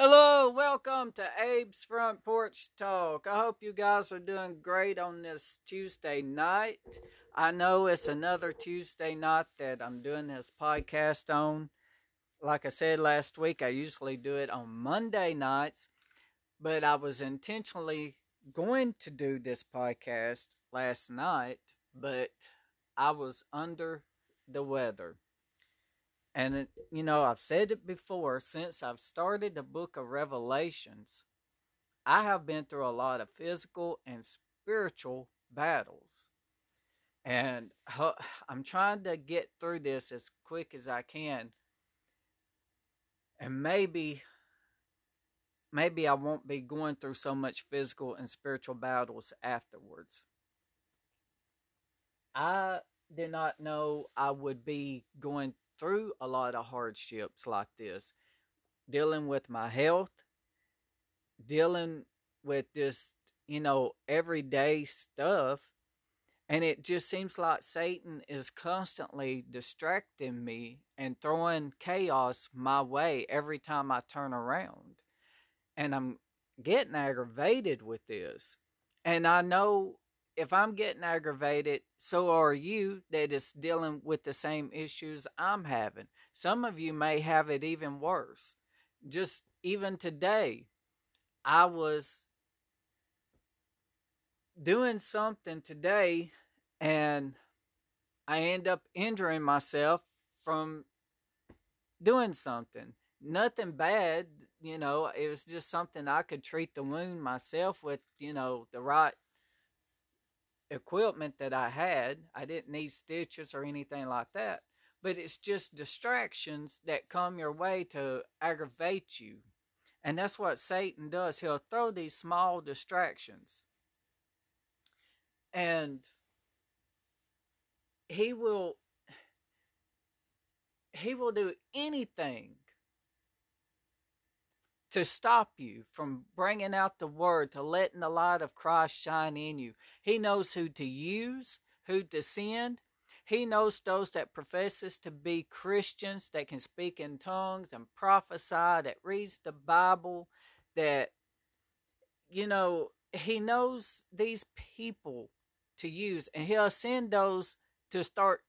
Hello, welcome to Abe's Front Porch Talk. I hope you guys are doing great on this Tuesday night. I know it's another Tuesday night that I'm doing this podcast on. Like I said last week, I usually do it on Monday nights, but I was intentionally going to do this podcast last night, but I was under the weather. And, it, you know, I've said it before since I've started the book of Revelations, I have been through a lot of physical and spiritual battles. And I'm trying to get through this as quick as I can. And maybe, maybe I won't be going through so much physical and spiritual battles afterwards. I did not know I would be going through a lot of hardships like this, dealing with my health, dealing with this, you know, everyday stuff. And it just seems like Satan is constantly distracting me and throwing chaos my way every time I turn around. And I'm getting aggravated with this. And I know if I'm getting aggravated, so are you that is dealing with the same issues I'm having. Some of you may have it even worse. Just even today, I was doing something today and I end up injuring myself from doing something. Nothing bad, you know, it was just something I could treat the wound myself with, you know, the right equipment that I had. I didn't need stitches or anything like that. But it's just distractions that come your way to aggravate you. And that's what Satan does. He'll throw these small distractions. And he will he will do anything to stop you from bringing out the word, to letting the light of Christ shine in you. He knows who to use, who to send. He knows those that professes to be Christians that can speak in tongues and prophesy, that reads the Bible, that you know, he knows these people to use and he'll send those to start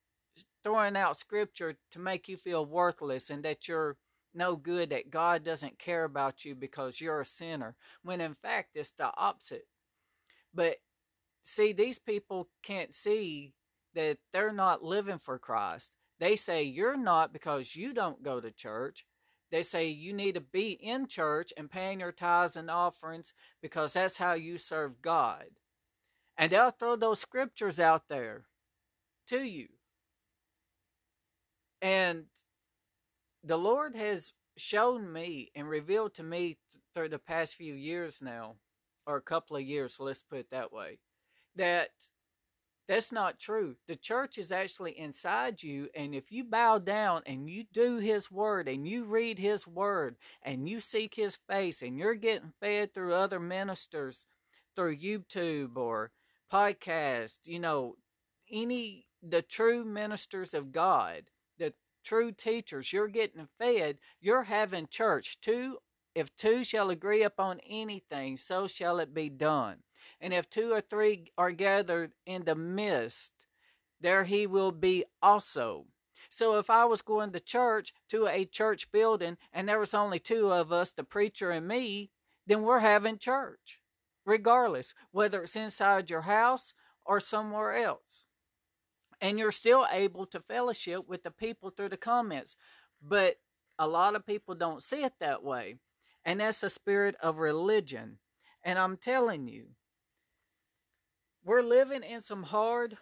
throwing out scripture to make you feel worthless and that you're no good that God doesn't care about you because you're a sinner, when in fact it's the opposite. But see, these people can't see that they're not living for Christ. They say you're not because you don't go to church. They say you need to be in church and paying your tithes and offerings because that's how you serve God. And they'll throw those scriptures out there to you. And the Lord has shown me and revealed to me th- through the past few years now, or a couple of years, let's put it that way, that that's not true. The church is actually inside you, and if you bow down and you do His Word and you read His Word and you seek His face and you're getting fed through other ministers, through YouTube or podcast, you know, any the true ministers of God, true teachers, you're getting fed, you're having church. Two, if two shall agree upon anything, so shall it be done. And if two or three are gathered in the midst, there he will be also. So if I was going to church, to a church building, and there was only two of us, the preacher and me, then we're having church, regardless, whether it's inside your house or somewhere else and you're still able to fellowship with the people through the comments. But a lot of people don't see it that way. And that's a spirit of religion. And I'm telling you, we're living in some hard,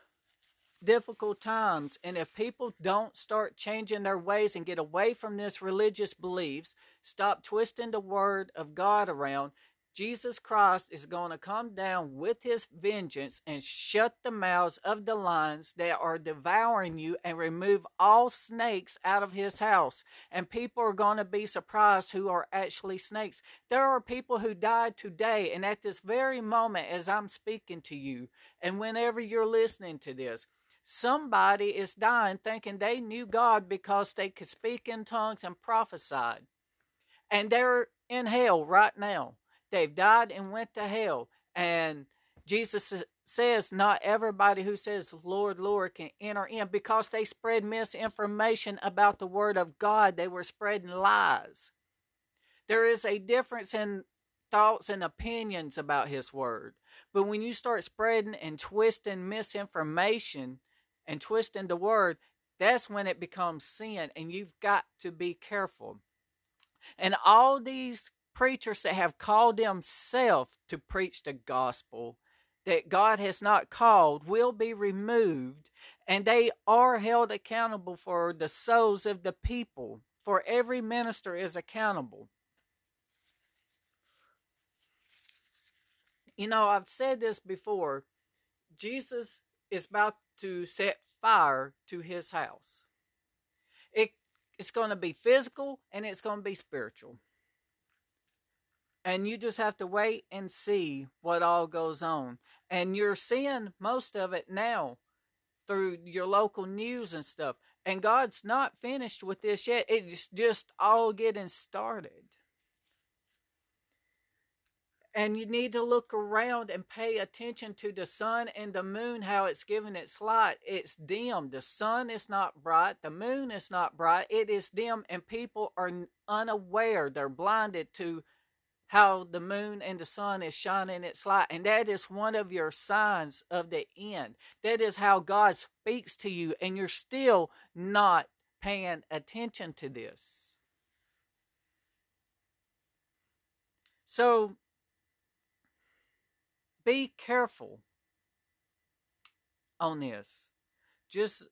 difficult times. And if people don't start changing their ways and get away from this religious beliefs, stop twisting the word of God around, Jesus Christ is going to come down with his vengeance and shut the mouths of the lions that are devouring you and remove all snakes out of his house. And people are going to be surprised who are actually snakes. There are people who died today, and at this very moment, as I'm speaking to you, and whenever you're listening to this, somebody is dying thinking they knew God because they could speak in tongues and prophesied. And they're in hell right now. They've died and went to hell. And Jesus says not everybody who says Lord, Lord can enter in because they spread misinformation about the Word of God. They were spreading lies. There is a difference in thoughts and opinions about His Word. But when you start spreading and twisting misinformation and twisting the Word, that's when it becomes sin, and you've got to be careful. And all these preachers that have called themselves to preach the gospel that God has not called will be removed, and they are held accountable for the souls of the people. For every minister is accountable. You know, I've said this before. Jesus is about to set fire to his house. It, it's going to be physical and it's going to be spiritual. And you just have to wait and see what all goes on. And you're seeing most of it now through your local news and stuff. And God's not finished with this yet. It's just all getting started and you need to look around and pay attention to the sun and the moon how it's giving its light it's dim the sun is not bright the moon is not bright it is dim and people are unaware they're blinded to how the moon and the sun is shining its light and that is one of your signs of the end that is how god speaks to you and you're still not paying attention to this so be careful on this. Just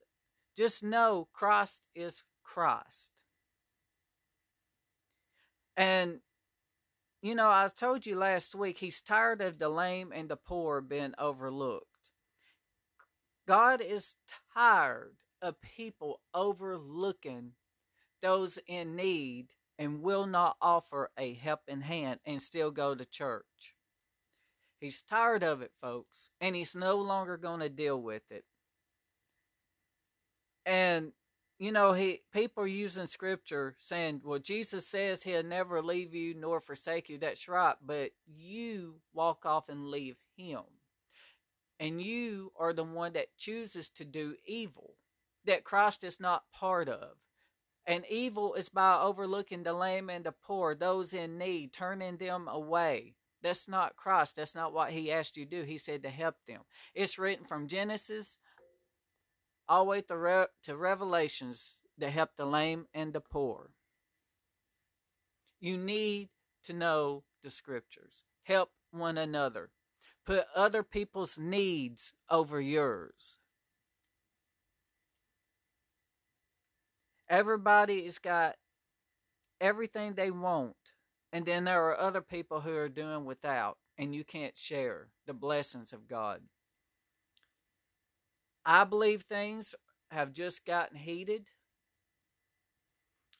just know Christ is Christ. And you know, I told you last week he's tired of the lame and the poor being overlooked. God is tired of people overlooking those in need and will not offer a helping hand and still go to church. He's tired of it, folks, and he's no longer going to deal with it. And you know, he people are using scripture saying, "Well, Jesus says he'll never leave you nor forsake you." That's right, but you walk off and leave him. And you are the one that chooses to do evil that Christ is not part of. And evil is by overlooking the lame and the poor, those in need, turning them away. That's not Christ. That's not what He asked you to do. He said to help them. It's written from Genesis all the way to, Re- to Revelations that help the lame and the poor. You need to know the scriptures. Help one another. Put other people's needs over yours. Everybody's got everything they want and then there are other people who are doing without, and you can't share the blessings of God. I believe things have just gotten heated.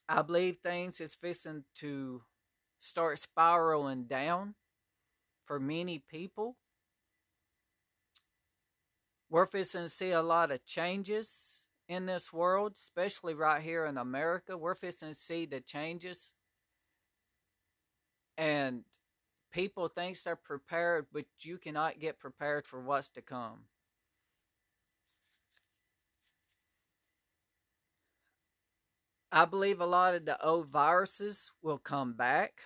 I believe things is fixing to start spiraling down for many people. We're fixing to see a lot of changes in this world, especially right here in America. We're fixing to see the changes and people thinks they're prepared but you cannot get prepared for what's to come i believe a lot of the old viruses will come back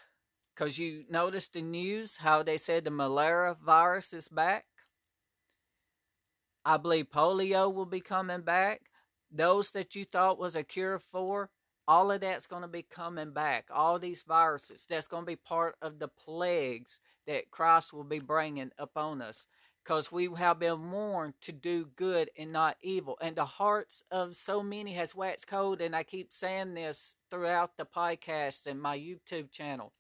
because you noticed the news how they said the malaria virus is back i believe polio will be coming back those that you thought was a cure for all of that's going to be coming back. All these viruses, that's going to be part of the plagues that Christ will be bringing upon us. Because we have been warned to do good and not evil. And the hearts of so many has waxed cold. And I keep saying this throughout the podcast and my YouTube channel.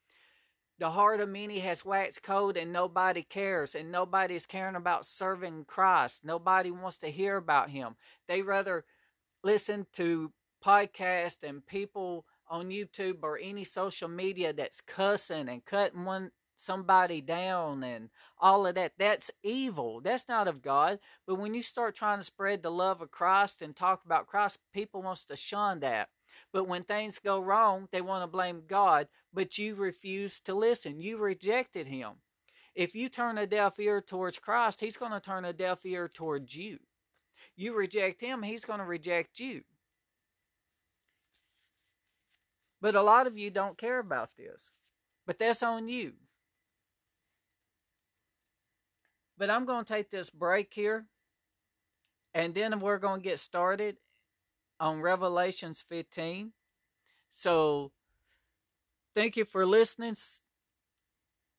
The heart of many has waxed cold and nobody cares. And nobody's caring about serving Christ. Nobody wants to hear about him. They rather listen to podcast and people on YouTube or any social media that's cussing and cutting one somebody down and all of that that's evil that's not of god but when you start trying to spread the love of christ and talk about christ people wants to shun that But when things go wrong, they want to blame God, but you refuse to listen. You rejected him. If you turn a deaf ear towards Christ, he's going to turn a deaf ear towards you. You reject him, he's going to reject you. But a lot of you don't care about this. But that's on you. But I'm going to take this break here. And then we're going to get started on Revelations 15. So thank you for listening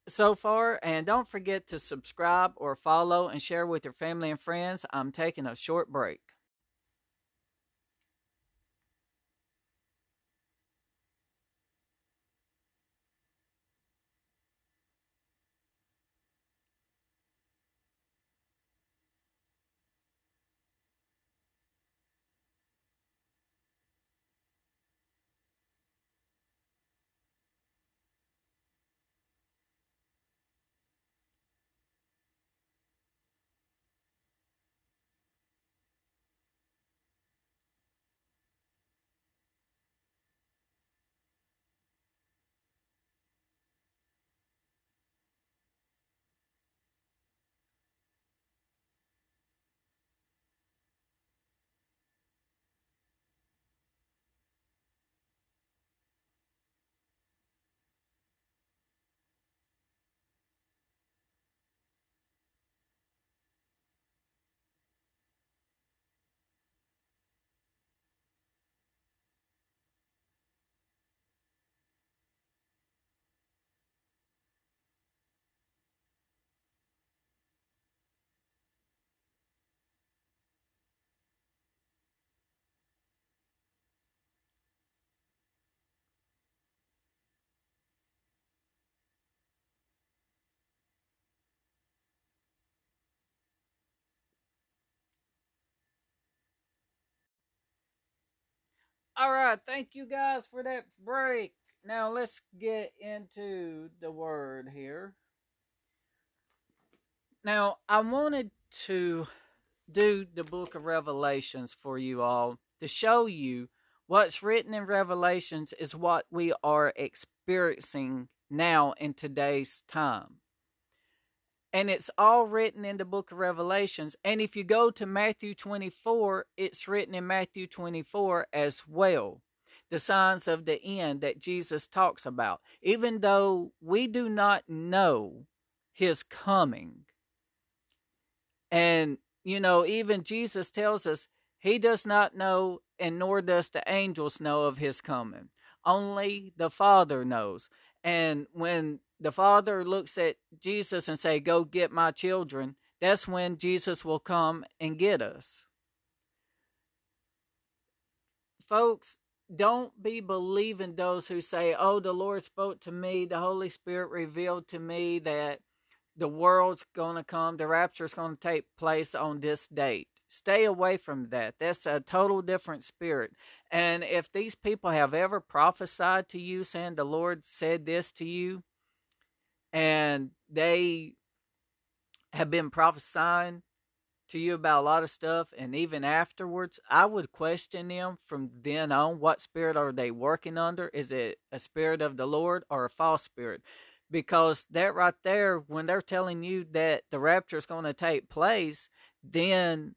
so far. And don't forget to subscribe or follow and share with your family and friends. I'm taking a short break. All right, thank you guys for that break. Now let's get into the word here. Now, I wanted to do the book of Revelations for you all to show you what's written in Revelations is what we are experiencing now in today's time and it's all written in the book of Revelations. And if you go to Matthew 24, it's written in Matthew 24 as well. The signs of the end that Jesus talks about. Even though we do not know his coming. And, you know, even Jesus tells us he does not know, and nor does the angels know of his coming. Only the Father knows. And when the father looks at Jesus and say, "Go get my children," that's when Jesus will come and get us. Folks, don't be believing those who say, "Oh, the Lord spoke to me, the Holy Spirit revealed to me that the world's going to come, the rapture is going to take place on this date." Stay away from that. That's a total different spirit. And if these people have ever prophesied to you saying the Lord said this to you, and they have been prophesying to you about a lot of stuff and even afterwards i would question them from then on what spirit are they working under? Is it a spirit of the lord or a false spirit? Because that right there when they're telling you that the rapture is going to take place then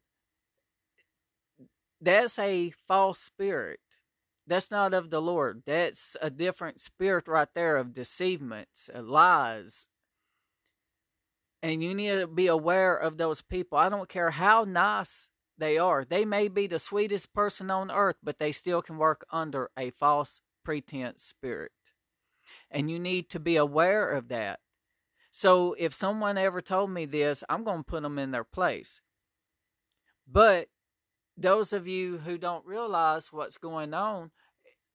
that's a false spirit that's not of the Lord. That's a different spirit right there of deceivements, uh, lies. And you need to be aware of those people. I don't care how nice they are. They may be the sweetest person on earth, but they still can work under a false pretense spirit. And you need to be aware of that. So if someone ever told me this, I'm going to put them in their place. But those of you who don't realize what's going on,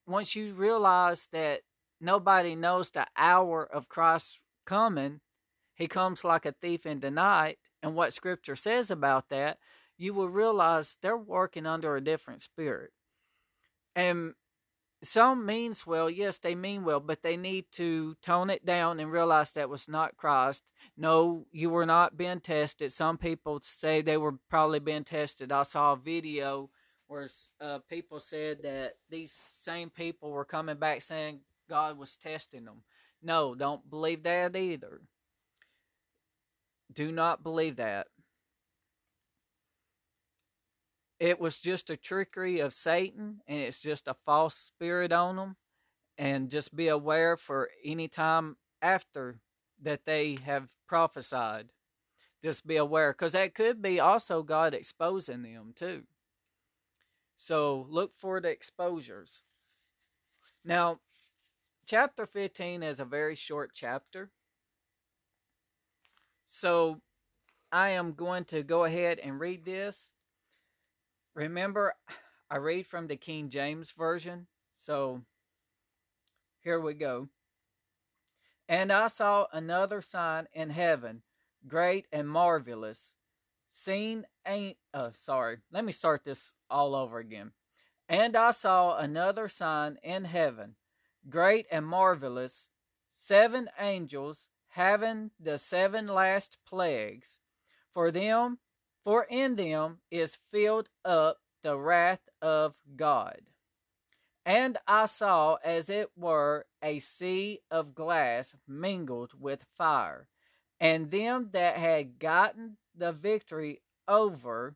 once you realize that nobody knows the hour of Christ's coming, he comes like a thief in the night, and what scripture says about that, you will realize they're working under a different spirit. And some means well, yes, they mean well, but they need to tone it down and realize that was not Christ. No, you were not being tested. Some people say they were probably being tested. I saw a video where uh, people said that these same people were coming back saying God was testing them. No, don't believe that either. Do not believe that. It was just a trickery of Satan, and it's just a false spirit on them. And just be aware for any time after that they have prophesied. Just be aware, because that could be also God exposing them too. So look for the exposures. Now, chapter 15 is a very short chapter. So I am going to go ahead and read this. Remember, I read from the King James Version. So here we go. And I saw another sign in heaven, great and marvelous, seen ain't uh sorry, let me start this all over again. And I saw another sign in heaven, great and marvelous, seven angels having the seven last plagues. For them, for in them is filled up the wrath of God. And I saw as it were a sea of glass mingled with fire, and them that had gotten the victory over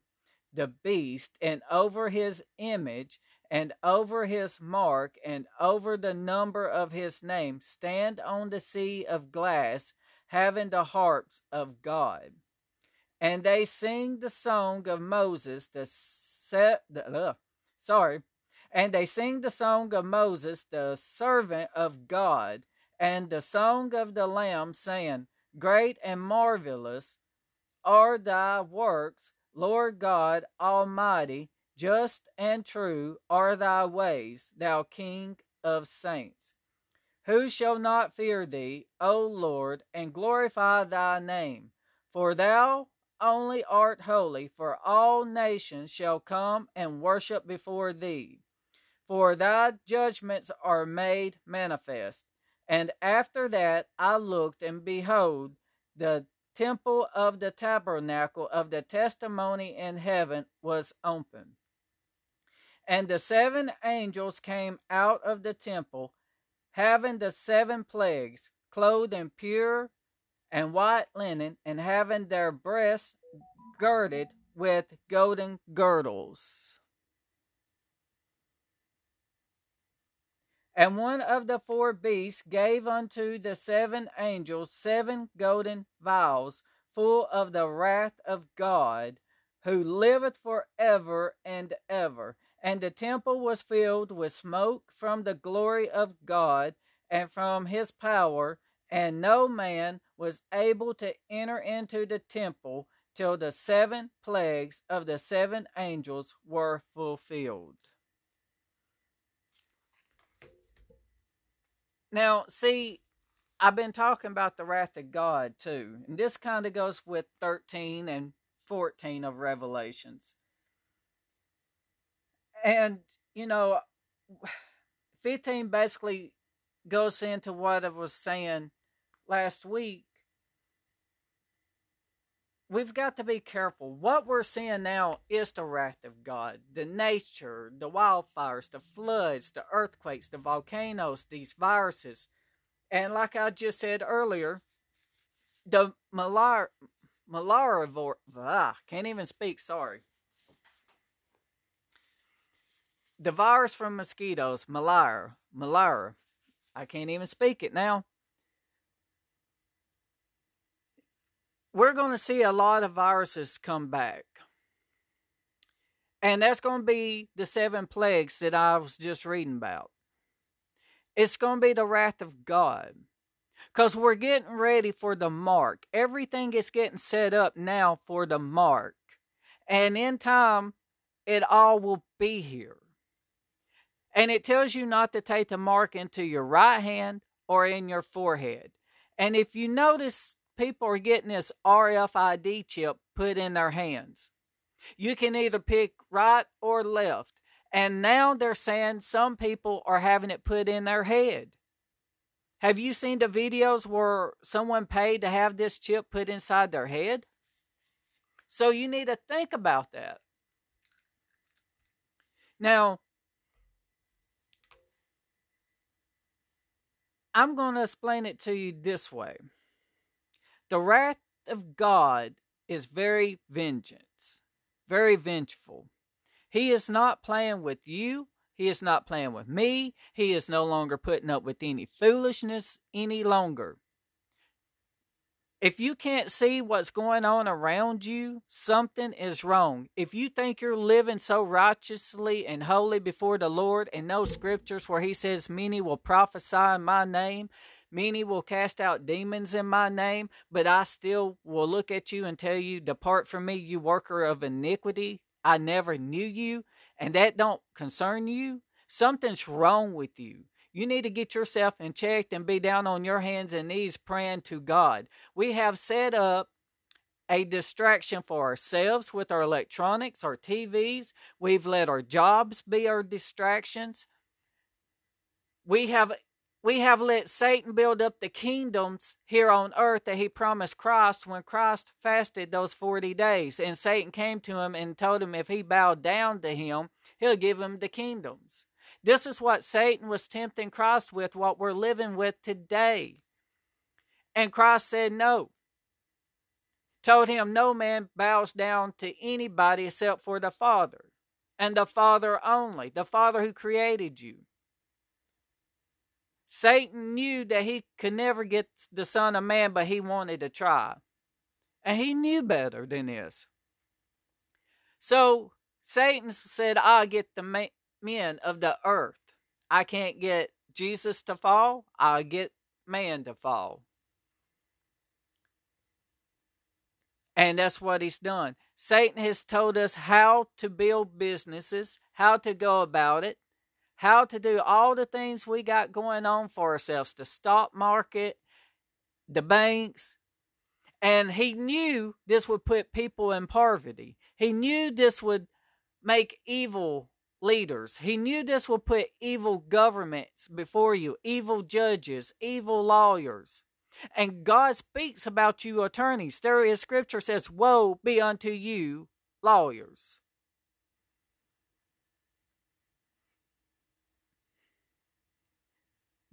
the beast and over his image and over his mark and over the number of his name stand on the sea of glass having the harps of God. And they sing the song of Moses, the set, the, uh, sorry, and they sing the song of Moses, the servant of God, and the song of the Lamb, saying, Great and marvelous are thy works, Lord God Almighty, just and true are thy ways, thou King of saints. Who shall not fear thee, O Lord, and glorify thy name? For thou only art holy, for all nations shall come and worship before thee. For thy judgments are made manifest. And after that I looked, and behold, the temple of the tabernacle of the testimony in heaven was open. And the seven angels came out of the temple, having the seven plagues, clothed in pure and white linen, and having their breasts girded with golden girdles. And one of the four beasts gave unto the seven angels seven golden vials full of the wrath of God, who liveth for ever and ever. And the temple was filled with smoke from the glory of God and from his power, and no man was able to enter into the temple till the seven plagues of the seven angels were fulfilled. Now, see, I've been talking about the wrath of God too, and this kind of goes with 13 and 14 of Revelations. And, you know, 15 basically goes into what I was saying last week we've got to be careful. What we're seeing now is the wrath of God. The nature, the wildfires, the floods, the earthquakes, the volcanoes, these viruses. And like I just said earlier, the malaria, malaria, ah, can't even speak, sorry. The virus from mosquitoes, malaria, malaria, I can't even speak it now. we're going to see a lot of viruses come back. And that's going to be the seven plagues that I was just reading about. It's going to be the wrath of God. Because we're getting ready for the mark. Everything is getting set up now for the mark. And in time, it all will be here. And it tells you not to take the mark into your right hand or in your forehead. And if you notice people are getting this RFID chip put in their hands. You can either pick right or left. And now they're saying some people are having it put in their head. Have you seen the videos where someone paid to have this chip put inside their head? So you need to think about that. Now, I'm going to explain it to you this way. The wrath of God is very vengeance, very vengeful. He is not playing with you. He is not playing with me. He is no longer putting up with any foolishness any longer. If you can't see what's going on around you, something is wrong. If you think you're living so righteously and holy before the Lord and know scriptures where He says, Many will prophesy in my name, many will cast out demons in my name, but I still will look at you and tell you, Depart from me, you worker of iniquity. I never knew you, and that don't concern you, something's wrong with you. You need to get yourself in check and be down on your hands and knees praying to God. We have set up a distraction for ourselves with our electronics, our TVs. We've let our jobs be our distractions. We have we have let Satan build up the kingdoms here on earth that he promised Christ when Christ fasted those 40 days. And Satan came to him and told him if he bowed down to him, he'll give him the kingdoms. This is what Satan was tempting Christ with, what we're living with today. And Christ said no. Told him no man bows down to anybody except for the Father, and the Father only, the Father who created you. Satan knew that he could never get the Son of Man, but he wanted to try. And he knew better than this. So Satan said, I'll get the men of the earth. I can't get Jesus to fall, I'll get man to fall. And that's what he's done. Satan has told us how to build businesses, how to go about it, how to do all the things we got going on for ourselves the stock market, the banks. And he knew this would put people in poverty. He knew this would make evil leaders. He knew this would put evil governments before you, evil judges, evil lawyers. And God speaks about you attorneys. There is scripture says, Woe be unto you, lawyers.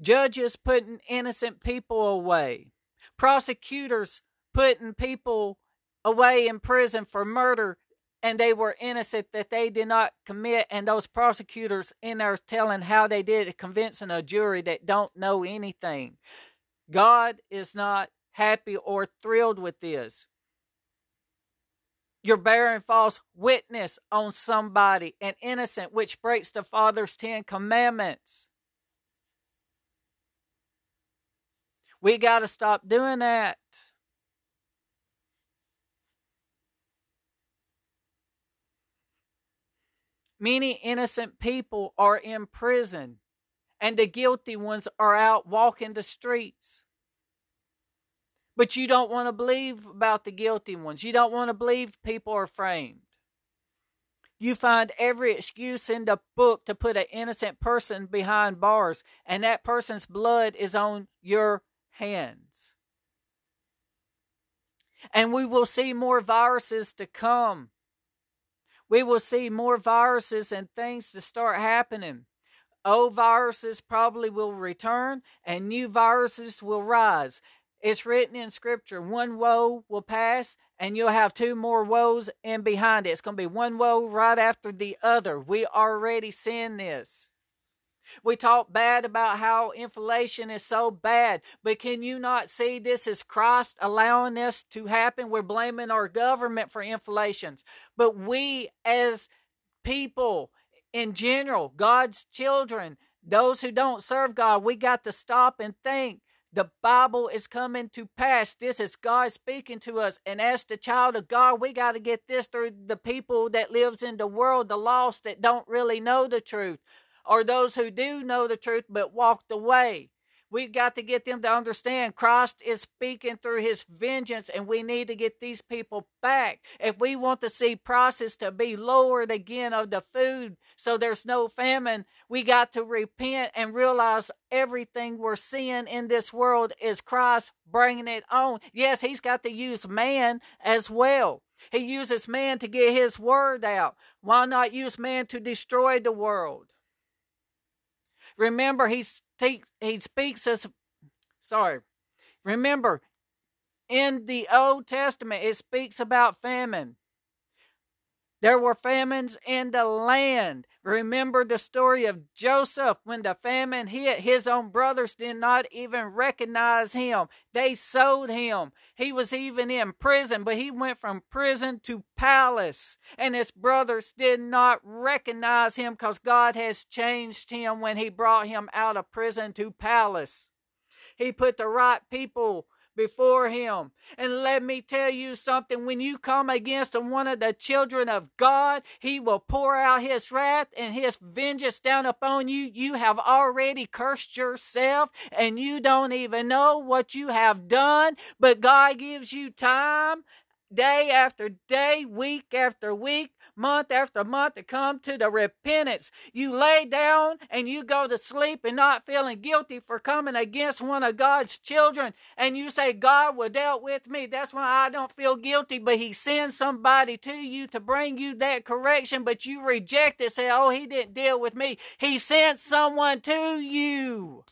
judges putting innocent people away, prosecutors putting people away in prison for murder and they were innocent that they did not commit and those prosecutors in there telling how they did it convincing a jury that don't know anything. God is not happy or thrilled with this. You're bearing false witness on somebody an innocent which breaks the father's ten commandments. We got to stop doing that. Many innocent people are in prison, and the guilty ones are out walking the streets. But you don't want to believe about the guilty ones. You don't want to believe people are framed. You find every excuse in the book to put an innocent person behind bars, and that person's blood is on your hands. And we will see more viruses to come. We will see more viruses and things to start happening. Old viruses probably will return and new viruses will rise. It's written in scripture one woe will pass and you'll have two more woes in behind it. It's going to be one woe right after the other. We already seen this. We talk bad about how inflation is so bad, but can you not see this is Christ allowing this to happen? We're blaming our government for inflation, but we as people in general, God's children, those who don't serve God, we got to stop and think. The Bible is coming to pass. This is God speaking to us. And as the child of God, we got to get this through the people that lives in the world, the lost that don't really know the truth or those who do know the truth but walked away. We've got to get them to understand Christ is speaking through his vengeance, and we need to get these people back. If we want to see prices to be lowered again of the food so there's no famine, we got to repent and realize everything we're seeing in this world is Christ bringing it on. Yes, he's got to use man as well. He uses man to get his word out. Why not use man to destroy the world? Remember, he, he speaks as, sorry, remember, in the Old Testament, it speaks about famine. There were famines in the land. Remember the story of Joseph when the famine hit. His own brothers did not even recognize him. They sold him. He was even in prison, but he went from prison to palace. And his brothers did not recognize him because God has changed him when he brought him out of prison to palace. He put the right people before him. And let me tell you something when you come against one of the children of God, he will pour out his wrath and his vengeance down upon you. You have already cursed yourself and you don't even know what you have done, but God gives you time day after day, week after week month after month to come to the repentance. You lay down and you go to sleep and not feeling guilty for coming against one of God's children. And you say, God will dealt with me. That's why I don't feel guilty. But He sends somebody to you to bring you that correction, but you reject it. Say, oh, He didn't deal with me. He sent someone to you.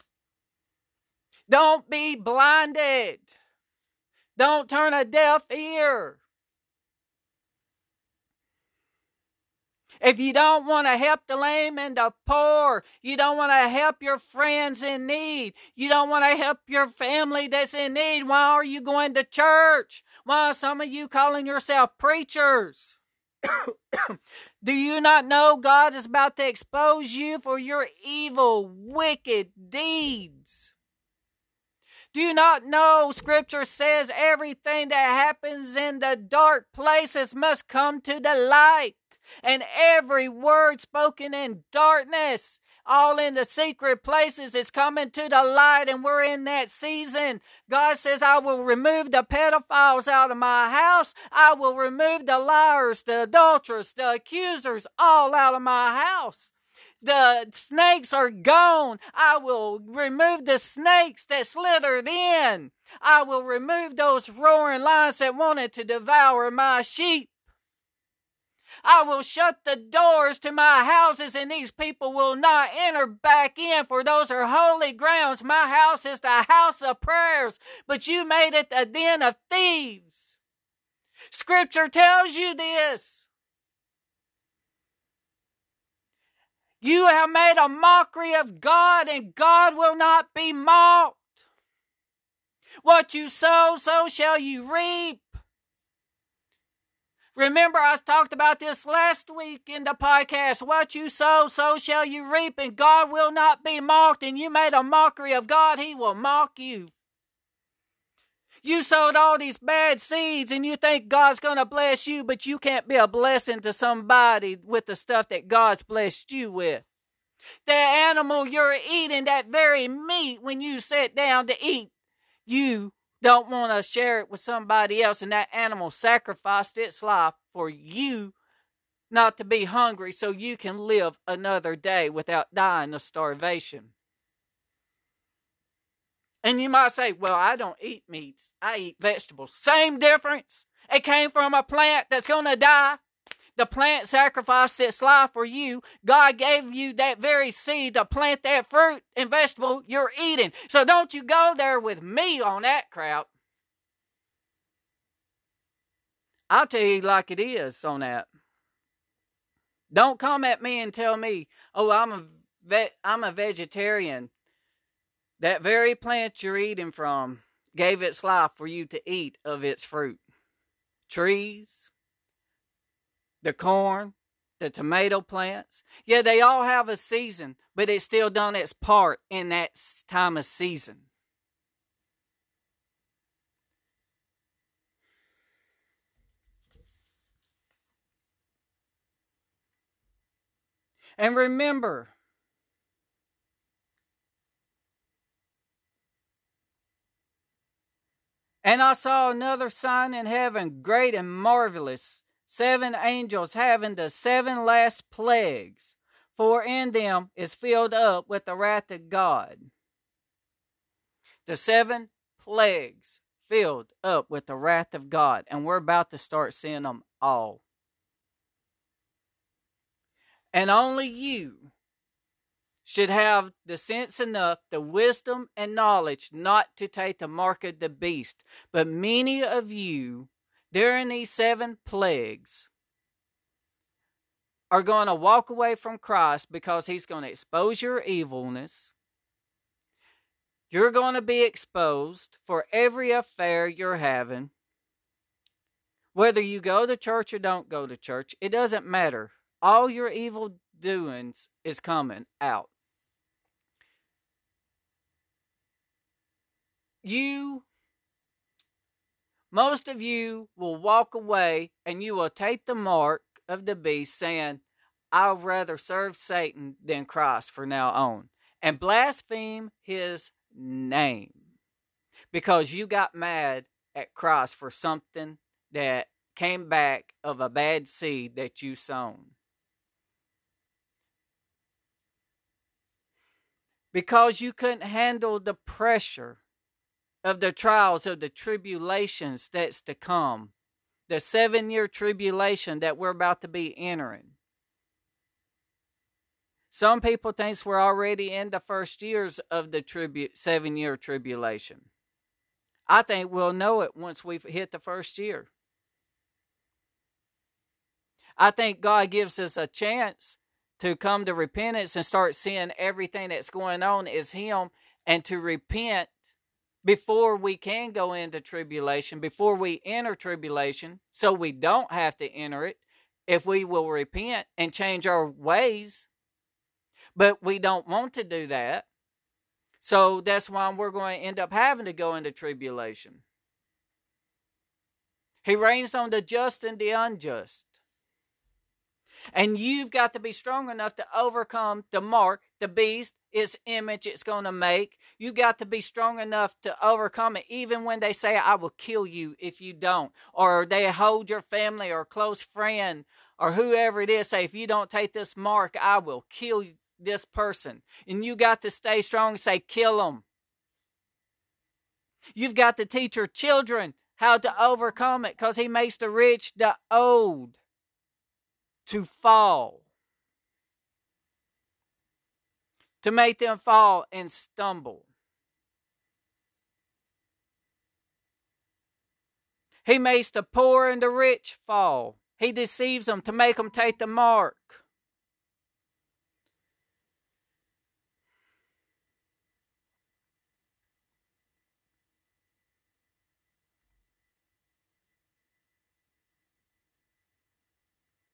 Don't be blinded. Don't turn a deaf ear. If you don't want to help the lame and the poor, you don't want to help your friends in need, you don't want to help your family that's in need, why are you going to church? Why are some of you calling yourself preachers? Do you not know God is about to expose you for your evil, wicked deeds? Do you not know Scripture says everything that happens in the dark places must come to the light? And every word spoken in darkness all in the secret places is coming to the light and we're in that season. God says, I will remove the pedophiles out of my house. I will remove the liars, the adulterers, the accusers all out of my house. The snakes are gone. I will remove the snakes that slithered in. I will remove those roaring lions that wanted to devour my sheep. I will shut the doors to my houses, and these people will not enter back in, for those are holy grounds. My house is the house of prayers, but you made it a den of thieves. Scripture tells you this. You have made a mockery of God, and God will not be mocked. What you sow, so shall you reap. Remember, I talked about this last week in the podcast. What you sow, so shall you reap, and God will not be mocked. And you made a mockery of God, He will mock you. You sowed all these bad seeds and you think God's going to bless you, but you can't be a blessing to somebody with the stuff that God's blessed you with. The animal you're eating, that very meat, when you sit down to eat, you don't want to share it with somebody else, and that animal sacrificed its life for you not to be hungry so you can live another day without dying of starvation. And you might say, well, I don't eat meats, I eat vegetables. Same difference. It came from a plant that's going to die. The plant sacrificed its life for you. God gave you that very seed to plant that fruit and vegetable you're eating. So don't you go there with me on that crap. I'll tell you like it is on that. Don't come at me and tell me, "Oh, I'm a ve- I'm a vegetarian." That very plant you're eating from gave its life for you to eat of its fruit. Trees, the corn, the tomato plants. Yeah, they all have a season, but it's still done its part in that time of season. And remember, and I saw another sign in heaven, great and marvelous seven angels having the seven last plagues, for in them is filled up with the wrath of God. The seven plagues filled up with the wrath of God, and we're about to start seeing them all. And only you should have the sense enough, the wisdom and knowledge not to take the mark of the beast. But many of you, during these seven plagues, are going to walk away from Christ because he's going to expose your evilness. You're going to be exposed for every affair you're having. Whether you go to church or don't go to church, it doesn't matter. All your evil doings is coming out. you, most of you will walk away and you will take the mark of the beast, saying, I'll rather serve Satan than Christ for now on, and blaspheme his name because you got mad at Christ for something that came back of a bad seed that you sown. Because you couldn't handle the pressure of the trials of the tribulations that's to come, the seven year tribulation that we're about to be entering. Some people think we're already in the first years of the tribu- seven year tribulation. I think we'll know it once we've hit the first year. I think God gives us a chance to come to repentance and start seeing everything that's going on is Him and to repent before we can go into tribulation, before we enter tribulation, so we don't have to enter it if we will repent and change our ways. But we don't want to do that. So that's why we're going to end up having to go into tribulation. He rains on the just and the unjust. And you've got to be strong enough to overcome the mark, the beast, its image it's going to make. You got to be strong enough to overcome it, even when they say, I will kill you if you don't. Or they hold your family or close friend or whoever it is, say, if you don't take this mark, I will kill this person. And you got to stay strong and say, kill them. You've got to teach your children how to overcome it because he makes the rich the old to fall, to make them fall and stumble. He makes the poor and the rich fall. He deceives them to make them take the mark.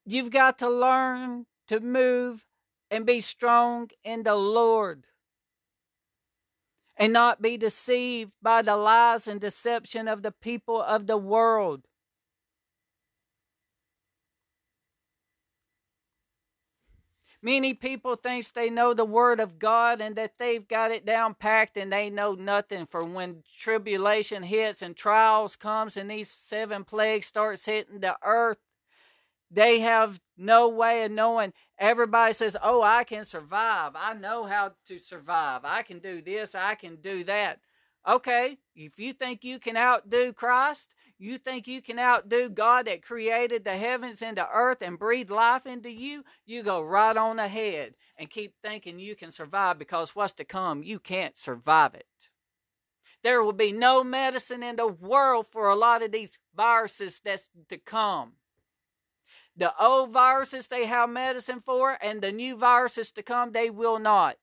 You've got to learn to move and be strong in the Lord and not be deceived by the lies and deception of the people of the world. Many people think they know the word of God and that they've got it down packed and they know nothing for when tribulation hits and trials comes and these seven plagues starts hitting the earth they have no way of knowing. Everybody says, Oh, I can survive. I know how to survive. I can do this. I can do that. Okay, if you think you can outdo Christ, you think you can outdo God that created the heavens and the earth and breathed life into you, you go right on ahead and keep thinking you can survive because what's to come, you can't survive it. There will be no medicine in the world for a lot of these viruses that's to come. The old viruses they have medicine for, and the new viruses to come, they will not.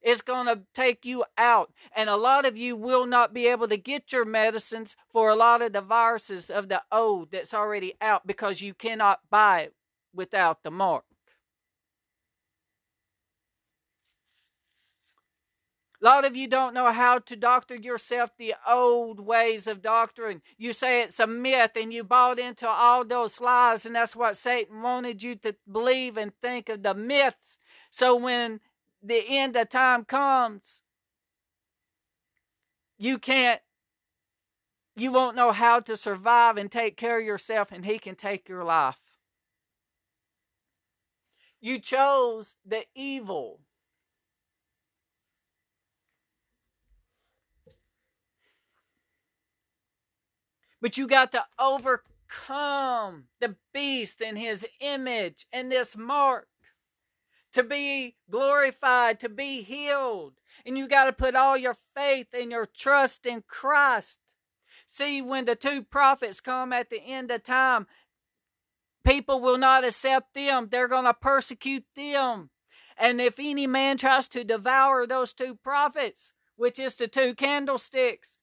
It's going to take you out. And a lot of you will not be able to get your medicines for a lot of the viruses of the old that's already out because you cannot buy it without the mark. A lot of you don't know how to doctor yourself the old ways of doctoring. You say it's a myth and you bought into all those lies, and that's what Satan wanted you to believe and think of the myths. So when the end of time comes, you can't, you won't know how to survive and take care of yourself, and he can take your life. You chose the evil But you got to overcome the beast and his image and this mark to be glorified, to be healed. And you got to put all your faith and your trust in Christ. See, when the two prophets come at the end of time, people will not accept them. They're going to persecute them. And if any man tries to devour those two prophets, which is the two candlesticks,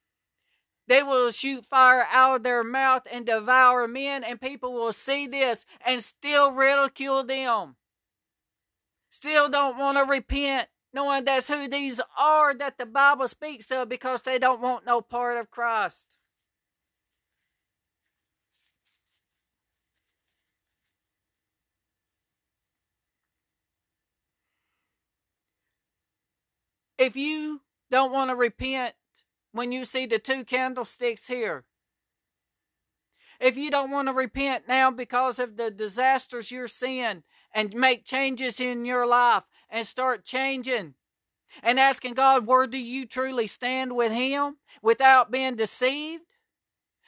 they will shoot fire out of their mouth and devour men, and people will see this and still ridicule them. Still don't want to repent, knowing that's who these are that the Bible speaks of because they don't want no part of Christ. If you don't want to repent when you see the two candlesticks here, if you don't want to repent now because of the disasters you're seeing and make changes in your life and start changing and asking God, where do you truly stand with Him without being deceived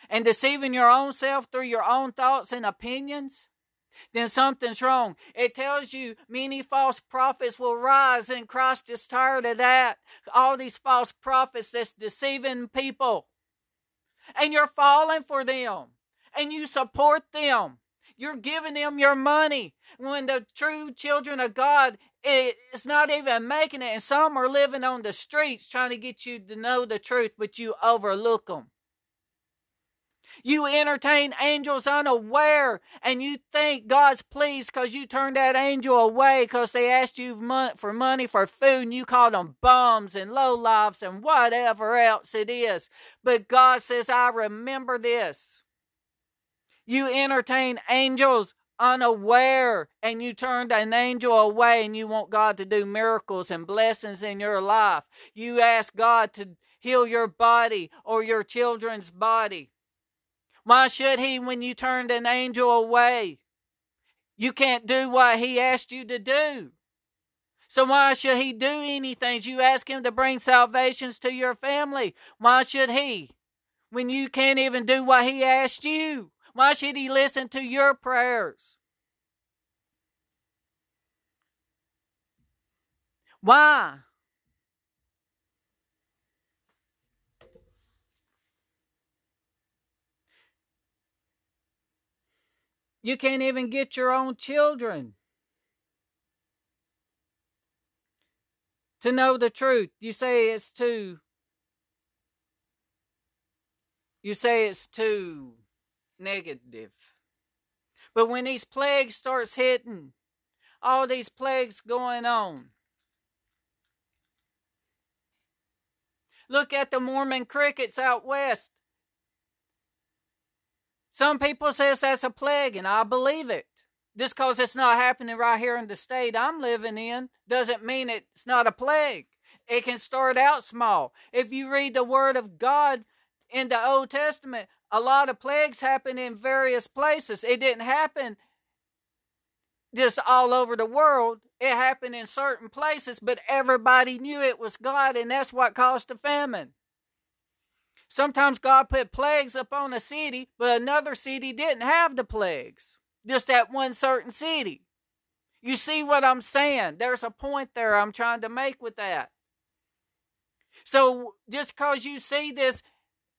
and deceiving your own self through your own thoughts and opinions? Then something's wrong. It tells you many false prophets will rise, and Christ is tired of that. All these false prophets that's deceiving people. And you're falling for them, and you support them. You're giving them your money when the true children of God is not even making it, and some are living on the streets trying to get you to know the truth, but you overlook them. You entertain angels unaware and you think God's pleased because you turned that angel away because they asked you for money for food and you called them bums and lowlifes and whatever else it is. But God says, I remember this. You entertain angels unaware and you turned an angel away and you want God to do miracles and blessings in your life. You ask God to heal your body or your children's body. Why should he when you turned an angel away? You can't do what he asked you to do. So why should he do anything? You ask him to bring salvations to your family. Why should he? When you can't even do what he asked you. Why should he listen to your prayers? Why? You can't even get your own children to know the truth. You say it's too. You say it's too negative. But when these plagues starts hitting, all these plagues going on. Look at the Mormon crickets out west. Some people says that's a plague, and I believe it. Just because it's not happening right here in the state I'm living in doesn't mean it's not a plague. It can start out small. If you read the Word of God in the Old Testament, a lot of plagues happen in various places. It didn't happen just all over the world. It happened in certain places, but everybody knew it was God, and that's what caused the famine. Sometimes God put plagues upon a city, but another city didn't have the plagues. Just that one certain city. You see what I'm saying? There's a point there I'm trying to make with that. So just because you see this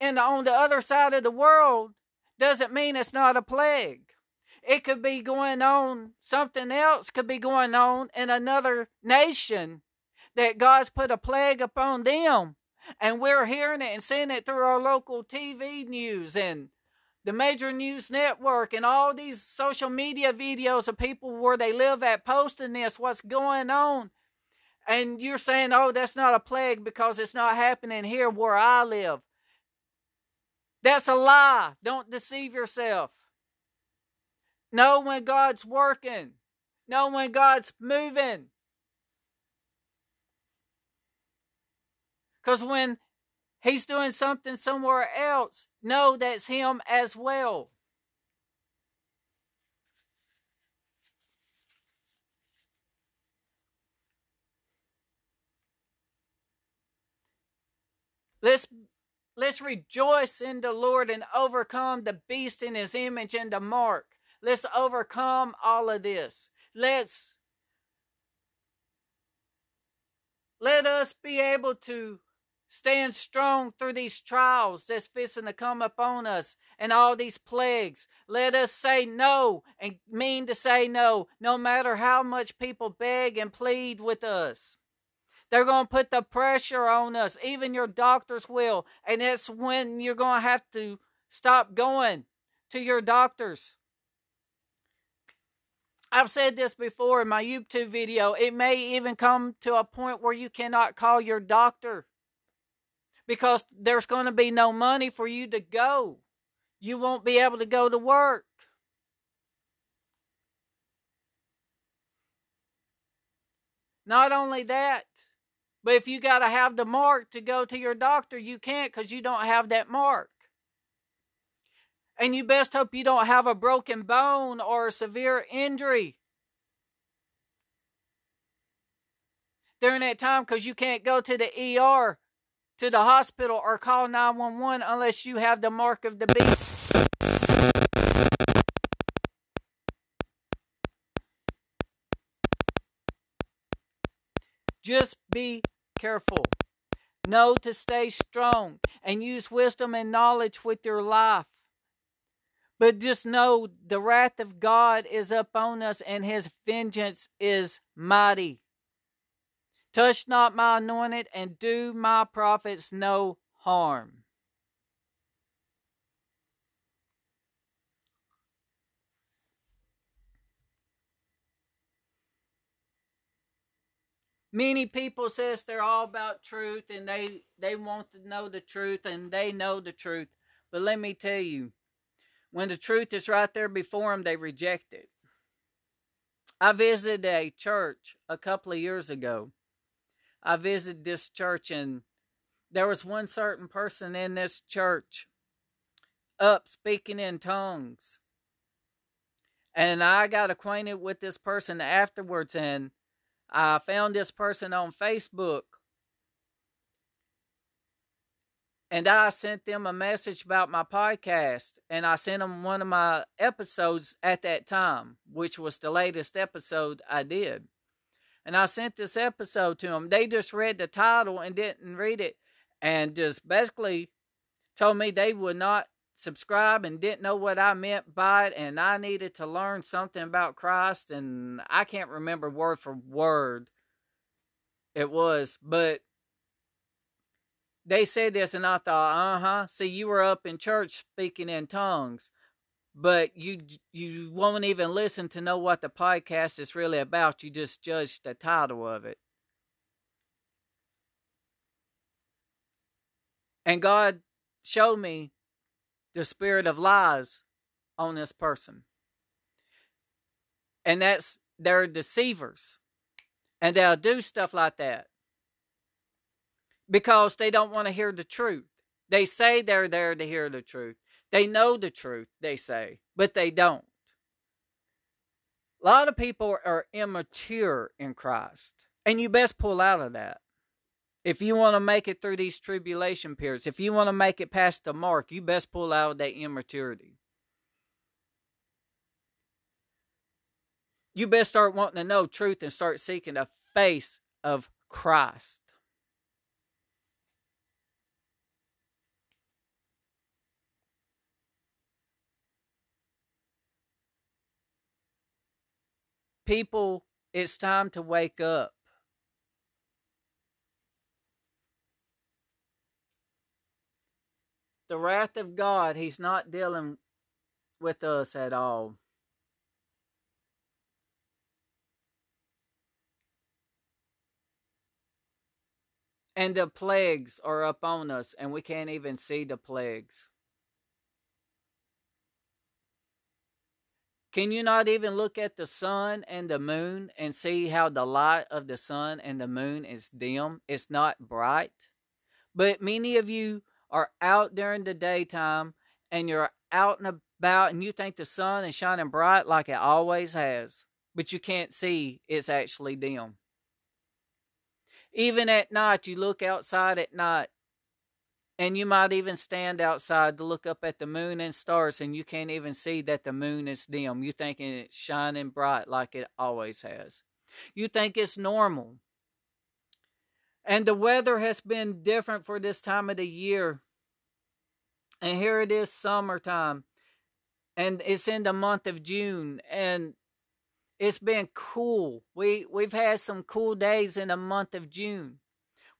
in on the other side of the world doesn't mean it's not a plague. It could be going on, something else could be going on in another nation that God's put a plague upon them and we're hearing it and seeing it through our local TV news and the major news network and all these social media videos of people where they live at posting this, what's going on. And you're saying, oh, that's not a plague because it's not happening here where I live. That's a lie. Don't deceive yourself. Know when God's working. Know when God's moving. Because when he's doing something somewhere else, know that's him as well. Let's let's rejoice in the Lord and overcome the beast in his image and the mark. Let's overcome all of this. Let's let us be able to stand strong through these trials that's fixing to come upon us and all these plagues. Let us say no and mean to say no, no matter how much people beg and plead with us. They're going to put the pressure on us. Even your doctors will. And that's when you're going to have to stop going to your doctors. I've said this before in my YouTube video. It may even come to a point where you cannot call your doctor because there's going to be no money for you to go. You won't be able to go to work. Not only that, but if you got to have the mark to go to your doctor, you can't because you don't have that mark. And you best hope you don't have a broken bone or a severe injury during that time because you can't go to the ER, to the hospital, or call 911 unless you have the mark of the beast. Just be careful. Know to stay strong and use wisdom and knowledge with your life. But just know the wrath of God is upon us and his vengeance is mighty. Touch not my anointed and do my prophets no harm. Many people says they're all about truth and they they want to know the truth and they know the truth. But let me tell you, when the truth is right there before them, they reject it. I visited a church a couple of years ago. I visited this church, and there was one certain person in this church up speaking in tongues. And I got acquainted with this person afterwards, and I found this person on Facebook and I sent them a message about my podcast, and I sent them one of my episodes at that time, which was the latest episode I did. And I sent this episode to them. They just read the title and didn't read it, and just basically told me they would not subscribe and didn't know what I meant by it, and I needed to learn something about Christ, and I can't remember word for word it was, but they said this, and I thought, uh huh. See, you were up in church speaking in tongues, but you you won't even listen to know what the podcast is really about. You just judge the title of it. And God showed me the spirit of lies on this person. And that's they're deceivers. And they'll do stuff like that because they don't want to hear the truth. They say they're there to hear the truth. They know the truth, they say, but they don't. A lot of people are immature in Christ, and you best pull out of that. If you want to make it through these tribulation periods, if you want to make it past the mark, you best pull out of that immaturity. You best start wanting to know truth and start seeking the face of Christ. People, it's time to wake up. The wrath of God, He's not dealing with us at all. And the plagues are upon us, and we can't even see the plagues. Can you not even look at the sun and the moon and see how the light of the sun and the moon is dim? It's not bright. But many of you are out during the daytime and you're out and about and you think the sun is shining bright like it always has, but you can't see it's actually dim. Even at night, you look outside at night And you might even stand outside to look up at the moon and stars, and you can't even see that the moon is dim. You thinking it's shining bright like it always has. You think it's normal. And the weather has been different for this time of the year. And here it is summertime. And it's in the month of June. And it's been cool. We we've had some cool days in the month of June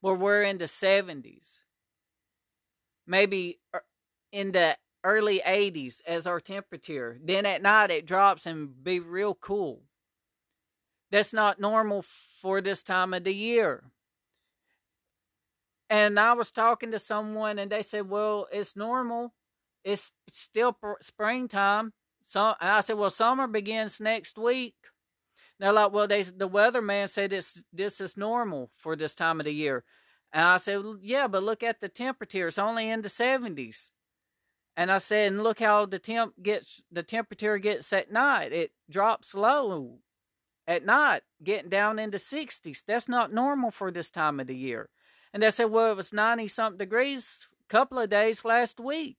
where we're in the 70s maybe er, in the early 80s as our temperature. Then at night it drops and be real cool. That's not normal for this time of the year. And I was talking to someone and they said, "Well, it's normal. It's still springtime." So I said, "Well, summer begins next week." They're like, "Well, they the weatherman said it's this is normal for this time of the year." And I said, Yeah, but look at the temperature. It's only in the 70s. And I said, and look how the temp gets the temperature gets at night. It drops low at night, getting down into 60s. That's not normal for this time of the year. And they said, Well, it was 90 something degrees a couple of days last week.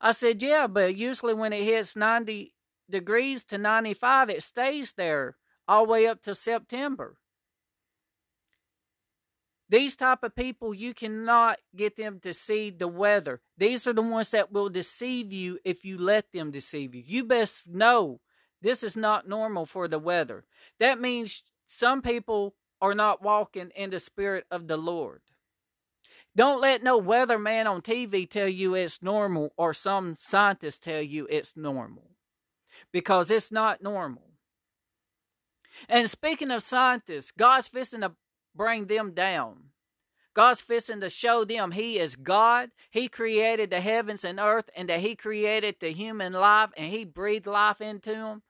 I said, Yeah, but usually when it hits 90 degrees to 95, it stays there all the way up to September. These type of people, you cannot get them to see the weather. These are the ones that will deceive you if you let them deceive you. You best know this is not normal for the weather. That means some people are not walking in the spirit of the Lord. Don't let no weatherman on TV tell you it's normal or some scientist tell you it's normal because it's not normal. And speaking of scientists, God's fixing to bring them down. God's fixing to show them He is God. He created the heavens and earth, and that He created the human life, and He breathed life into them,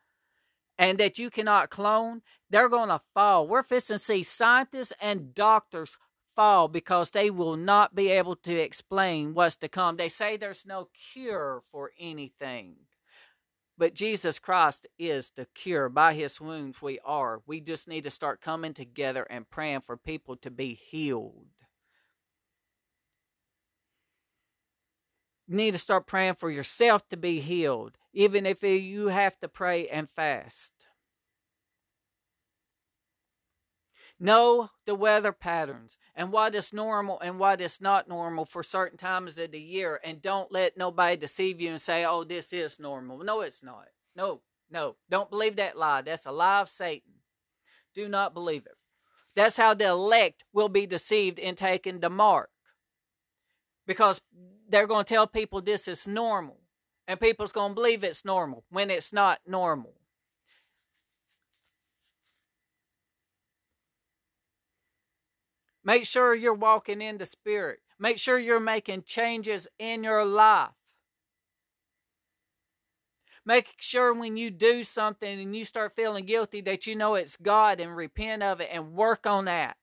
and that you cannot clone. They're going to fall. We're fixing to see scientists and doctors fall because they will not be able to explain what's to come. They say there's no cure for anything. But Jesus Christ is the cure. By his wounds, we are. We just need to start coming together and praying for people to be healed. You need to start praying for yourself to be healed, even if you have to pray and fast. Know the weather patterns and what is normal and what is not normal for certain times of the year. And don't let nobody deceive you and say, oh, this is normal. No, it's not. No, no. Don't believe that lie. That's a lie of Satan. Do not believe it. That's how the elect will be deceived in taking the mark. Because they're going to tell people this is normal. And people's going to believe it's normal when it's not normal. Make sure you're walking in the Spirit. Make sure you're making changes in your life. Make sure when you do something and you start feeling guilty that you know it's God and repent of it and work on that.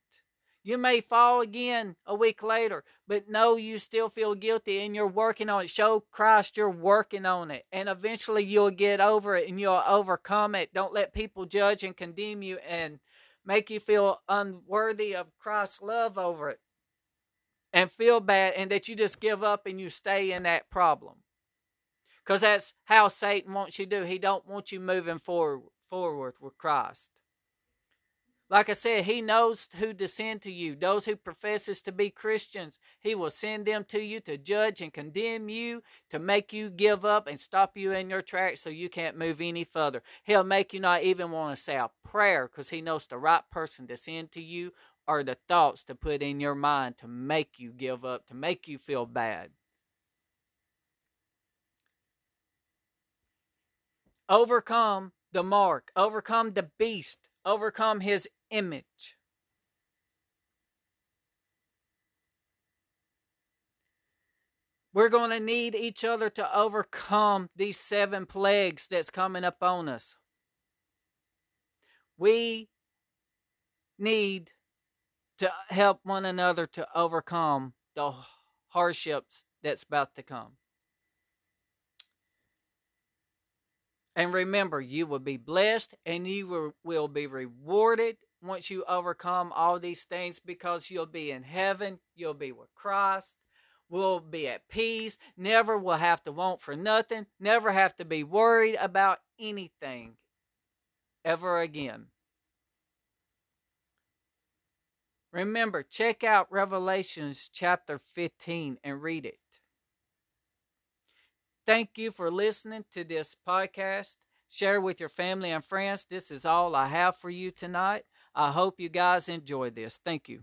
You may fall again a week later, but know you still feel guilty and you're working on it. Show Christ you're working on it. And eventually you'll get over it and you'll overcome it. Don't let people judge and condemn you and make you feel unworthy of Christ's love over it and feel bad and that you just give up and you stay in that problem. Because that's how Satan wants you to do. He don't want you moving forward, forward with Christ. Like I said, he knows who to send to you. Those who professes to be Christians, he will send them to you to judge and condemn you, to make you give up and stop you in your tracks so you can't move any further. He'll make you not even want to say a prayer because he knows the right person to send to you or the thoughts to put in your mind to make you give up, to make you feel bad. Overcome the mark, overcome the beast, overcome his image. We're going to need each other to overcome these seven plagues that's coming up on us. We need to help one another to overcome the hardships that's about to come. And remember, you will be blessed and you will be rewarded once you overcome all these things because you'll be in heaven, you'll be with Christ. will be at peace, never will have to want for nothing, never have to be worried about anything ever again. Remember, check out Revelations chapter 15 and read it. Thank you for listening to this podcast. Share with your family and friends. This is all I have for you tonight. I hope you guys enjoy this. Thank you.